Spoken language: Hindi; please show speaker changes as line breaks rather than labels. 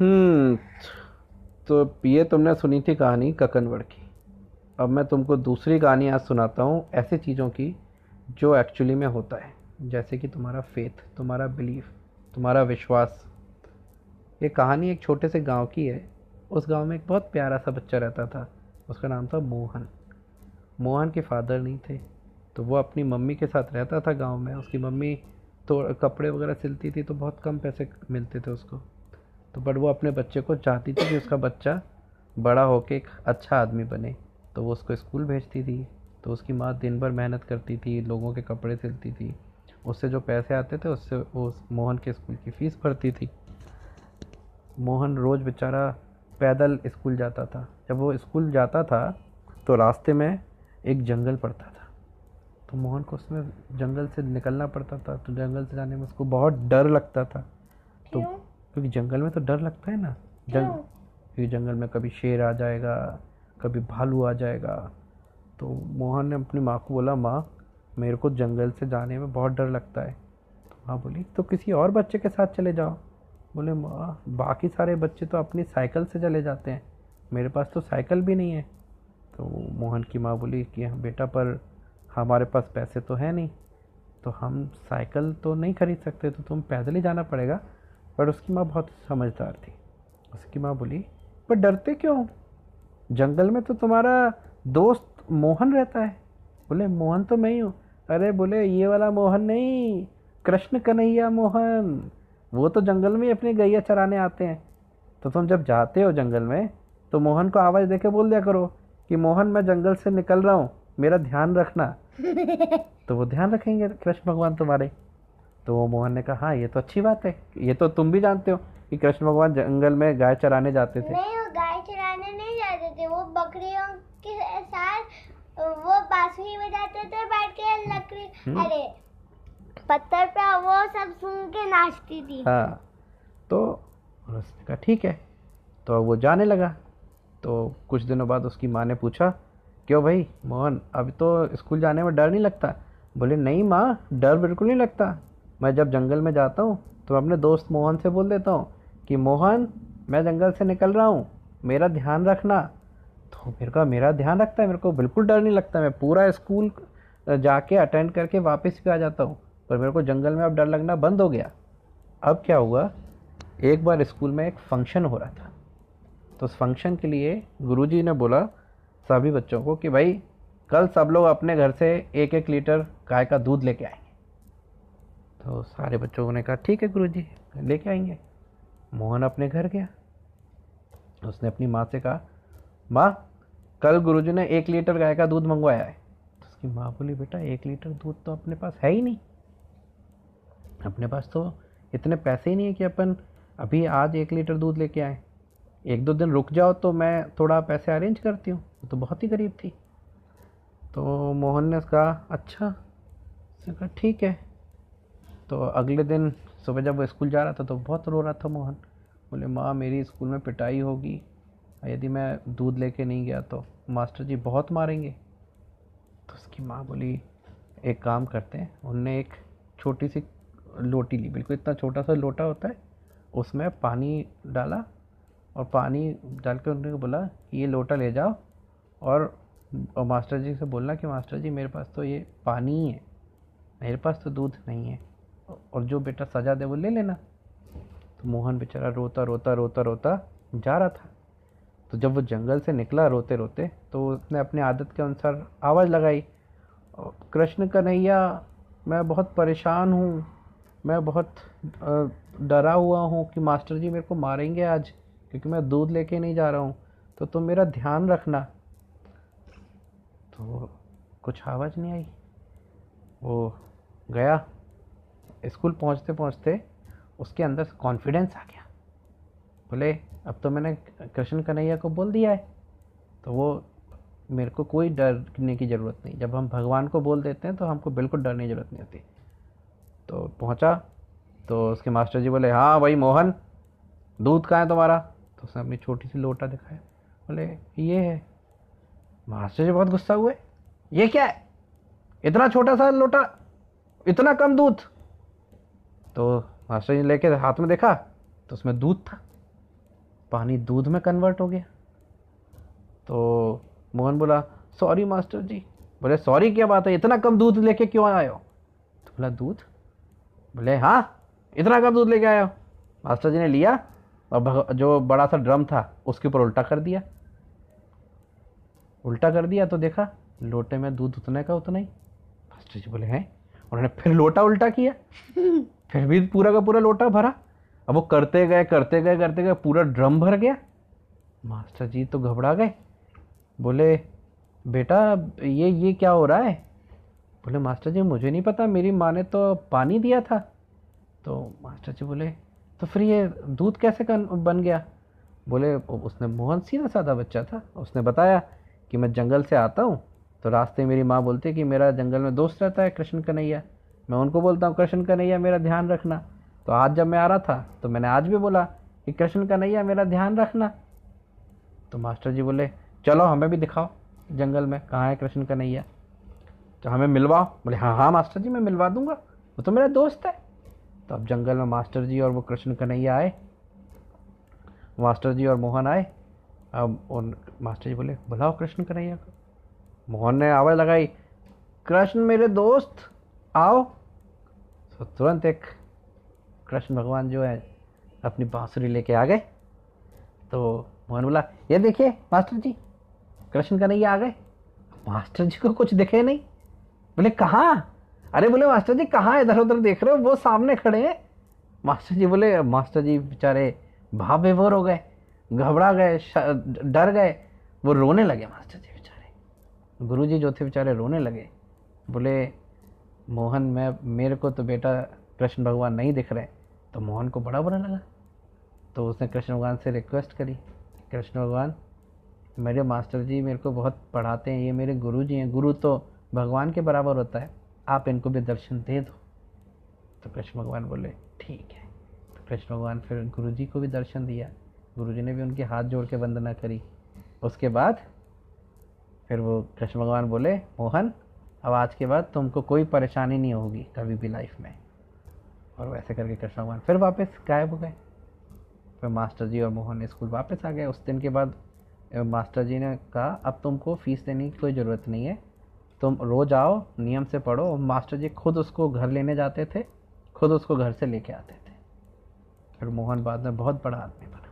हम्म तो ये तुमने सुनी थी कहानी ककनवड़ की। अब मैं तुमको दूसरी कहानी आज सुनाता हूँ ऐसी चीज़ों की जो एक्चुअली में होता है। जैसे कि तुम्हारा फेथ तुम्हारा बिलीफ तुम्हारा विश्वास। ये कहानी एक छोटे से गाँव की है। उस गाँव में एक बहुत प्यारा सा बच्चा रहता था। उसका नाम था मोहन। मोहन के फादर नहीं थे। तो वो अपनी मम्मी के साथ रहता था गाँव में। उसकी मम्मी तो कपड़े वगैरह सिलती थी तो बहुत कम पैसे मिलते थे उसको। तो बट वो अपने बच्चे को चाहती थी कि उसका बच्चा बड़ा होके एक अच्छा आदमी बने। तो वो उसको स्कूल भेजती थी। तो उसकी माँ दिन भर मेहनत करती थी, लोगों के कपड़े सिलती थी। उससे जो पैसे आते थे, उससे वो उस मोहन के स्कूल की फ़ीस भरती थी। मोहन रोज़ बेचारा पैदल स्कूल जाता था। जब वो स्कूल जाता था तो रास्ते में एक जंगल पड़ता था। तो मोहन को उसमें जंगल से निकलना पड़ता था। तो जंगल से जाने में उसको बहुत डर लगता था। क्योंकि जंगल में तो डर लगता है ना। जंग क्योंकि जंगल में कभी शेर आ जाएगा कभी भालू आ जाएगा। तो मोहन ने अपनी माँ को बोला माँ मेरे को जंगल से जाने में बहुत डर लगता है। तो माँ बोली तो किसी और बच्चे के साथ चले जाओ। बोले माँ बाकी सारे बच्चे तो अपनी साइकिल से चले जाते हैं। मेरे पास तो साइकिल भी नहीं है। तो मोहन की माँ बोली कि हाँ बेटा पर हमारे पास पैसे तो है नहीं। तो हम साइकिल तो नहीं खरीद सकते तो तुम पैदल ही जाना पड़ेगा। पर उसकी माँ बहुत समझदार थी। उसकी माँ बोली पर डरते क्यों? जंगल में तो तुम्हारा दोस्त मोहन रहता है। बोले मोहन तो मैं ही हूँ। अरे बोले ये वाला मोहन नहीं कृष्ण कन्हैया मोहन। वो तो जंगल में अपनी गैया चराने आते हैं। तो तुम जब जाते हो जंगल में तो मोहन को आवाज़ दे के बोल दिया करो कि मोहन मैं जंगल से निकल रहा हूँ मेरा ध्यान रखना। तो वो ध्यान रखेंगे कृष्ण भगवान तुम्हारे। तो वो मोहन ने कहा हाँ ये तो अच्छी बात है। ये तो तुम भी जानते हो कि कृष्ण भगवान जंगल में गाय चराने जाते थे।
नहीं वो गाय चराने नहीं जाते थे। वो बकरियों के साथ वो बांसुरी बजाते थे बैठ के लकड़ी
हम्म।
अरे पत्थर पे वो सब सुन के नाचती थी।
हाँ तो उसने कहा ठीक है। तो वो जाने लगा। तो कुछ दिनों बाद उसकी माँ ने पूछा क्यों भाई मोहन अभी तो स्कूल जाने में डर नहीं लगता? बोले नहीं माँ डर बिल्कुल नहीं लगता। मैं जब जंगल में जाता हूँ तो अपने दोस्त मोहन से बोल देता हूँ कि, मोहन, मैं जंगल से निकल रहा हूँ, मेरा ध्यान रखना। तो मेरे को, मेरा ध्यान रखता है, मेरे को बिल्कुल डर नहीं लगता। मैं पूरा स्कूल जाके अटेंड करके वापस भी आ जाता हूँ, पर मेरे को जंगल में अब डर लगना बंद हो गया। अब क्या हुआ? एक बार स्कूल में एक फ़ंक्शन हो रहा था। तो उस फ़ंक्शन के लिए गुरुजी ने बोला, सभी बच्चों को कि, भाई, कल सब लोग अपने घर से एक एक लीटर गाय का दूध लेके आएँगे। तो सारे बच्चों ने कहा, ठीक है गुरुजी, लेके आएँगे। मोहन अपने घर गया। उसने अपनी माँ से कहा, माँ, कल गुरुजी ने एक लीटर गाय का दूध मंगवाया है। तो उसकी माँ बोली, बेटा, एक लीटर दूध तो अपने पास है ही नहीं। अपने पास तो इतने पैसे ही नहीं है कि अपन अभी आज एक लीटर दूध लेके आए। एक दो दिन रुक जाओ तो मैं थोड़ा पैसे अरेंज करती हूँ। वो तो बहुत ही गरीब थी। तो मोहन ने कहा अच्छा। उसने कहा, ठीक है तो अगले दिन सुबह जब वो स्कूल जा रहा था तो बहुत रो रहा था मोहन। बोले माँ मेरी स्कूल में पिटाई होगी। यदि मैं दूध लेके नहीं गया तो मास्टर जी बहुत मारेंगे। तो उसकी माँ बोली एक काम करते हैं उनने एक छोटी सी लोटी ली। बिल्कुल इतना छोटा सा लोटा होता है उसमें पानी डाला और पानी डाल के उन्होंने बोला कि ये लोटा ले जाओ। और, और मास्टर जी से बोलना कि मास्टर जी मेरे पास तो ये पानी ही है मेरे पास तो दूध नहीं है। और जो बेटा सजा दे, वो ले लेना। तो मोहन बेचारा रोता रोता रोता रोता जा रहा था। तो जब वो जंगल से निकला रोते रोते तो उसने अपने आदत के अनुसार आवाज़ लगाई कृष्ण कन्हैया, मैं बहुत परेशान हूँ। मैं बहुत डरा हुआ हूँ कि मास्टर जी मेरे को मारेंगे आज, क्योंकि मैं दूध लेके नहीं जा रहा हूँ। तो तुम मेरा ध्यान रखना। तो कुछ आवाज़ नहीं आई। वो गया। स्कूल पहुँचते पहुँचते उसके अंदर से कॉन्फिडेंस आ गया। बोले, अब तो मैंने कृष्ण कन्हैया को बोल दिया है। तो वो, मेरे को कोई डरने की ज़रूरत नहीं। जब हम भगवान को बोल देते हैं तो हमको बिल्कुल डरने की ज़रूरत नहीं होती। तो पहुँचा तो उसके मास्टर जी बोले हाँ भाई मोहन, दूध कहाँ है तुम्हारा? तो उसने अपनी छोटी सी लोटा दिखाया। बोले, ये है। मास्टर जी बहुत गुस्सा हुए, ये क्या है? इतना छोटा सा लोटा, इतना कम दूध? तो मास्टर जी लेके हाथ में देखा तो उसमें दूध था। पानी दूध में कन्वर्ट हो गया। तो मोहन बोला सॉरी मास्टर जी। बोले सॉरी क्या बात है? इतना कम दूध लेके क्यों आए हो? तो बोला, दूध? बोले हाँ इतना कम दूध लेके आए हो। मास्टर जी ने लिया और जो बड़ा सा ड्रम था, उसके ऊपर उल्टा कर दिया। उल्टा कर दिया तो देखा, लोटे में दूध उतने का उतना ही। मास्टर जी बोले, हैं? उन्होंने फिर लोटा उल्टा किया। फिर भी पूरा का पूरा लोटा भरा। अब वो करते गए करते गए करते गए पूरा ड्रम भर गया। मास्टर जी तो घबरा गए। बोले बेटा ये ये क्या हो रहा है? बोले मास्टर जी मुझे नहीं पता मेरी माँ ने तो पानी दिया था। तो मास्टर जी बोले तो फिर ये दूध कैसे बन गया? बोले उसने मोहन सीधा साधा बच्चा था। उसने बताया कि मैं जंगल से आता हूँ तो रास्ते में मेरी माँ बोलती है कि मेरा जंगल में दोस्त रहता है, कृष्ण कन्हैया। मैं उनको बोलता हूँ, कृष्ण कन्हैया, मेरा ध्यान रखना। तो आज जब मैं आ रहा था तो मैंने आज भी बोला कि, कृष्ण कन्हैया, मेरा ध्यान रखना। तो मास्टर जी बोले, चलो, हमें भी दिखाओ जंगल में, कहाँ है कृष्ण कन्हैया? तो हमें मिलवाओ। बोले हाँ हाँ मास्टर जी, मैं मिलवा दूँगा। वो तो मेरा दोस्त है। तो अब जंगल में मास्टर जी और वो कृष्ण कन्हैया आए। मास्टर जी और मोहन आए। अब उन, मास्टर जी बोले, बुलाओ कृष्ण कन्हैया को। मोहन ने आवाज़ लगाई, कृष्ण मेरे दोस्त, आओ। तो तुरंत एक कृष्ण भगवान जो है, अपनी बांसुरी लेके आ गए। तो मोहन बोला, ये देखिए, मास्टर जी, कृष्ण कन्हैया आ गए। मास्टर जी को कुछ दिखे नहीं। बोले, कहाँ? अरे बोले, मास्टर जी, कहाँ इधर उधर देख रहे हो, वो सामने खड़े हैं। मास्टर जी बोले, मास्टर जी बेचारे भाव विभोर हो गए, घबरा गए डर गए, वो रोने लगे मास्टर जी। गुरु जी जो थे बेचारे रोने लगे। बोले, मोहन, मैं, मेरे को तो बेटा कृष्ण भगवान नहीं दिख रहे। तो मोहन को बड़ा बुरा लगा। तो उसने कृष्ण भगवान से रिक्वेस्ट करी। कृष्ण भगवान, मेरे मास्टर जी मेरे को बहुत पढ़ाते हैं, ये मेरे गुरु जी हैं। गुरु तो भगवान के बराबर होता है। आप इनको भी दर्शन दे दो। तो कृष्ण भगवान बोले, ठीक है। तो कृष्ण भगवान फिर गुरु जी को भी दर्शन दिया। गुरु जी ने भी उनके हाथ जोड़ के वंदना करी। उसके बाद फिर वो कृष्ण भगवान बोले, मोहन, अब आज के बाद तुमको कोई परेशानी नहीं होगी कभी भी लाइफ में. और वैसे करके कृष्ण भगवान फिर वापस गायब हो गए। फिर मास्टर जी और मोहन स्कूल वापस आ गए। उस दिन के बाद मास्टर जी ने कहा, अब तुमको फ़ीस देने की कोई ज़रूरत नहीं है। तुम रोज़ आओ, नियम से पढ़ो। मास्टर जी खुद उसको घर लेने जाते थे, खुद उसको घर से लेके आते थे। फिर मोहन बाद में बहुत बड़ा आदमी बना।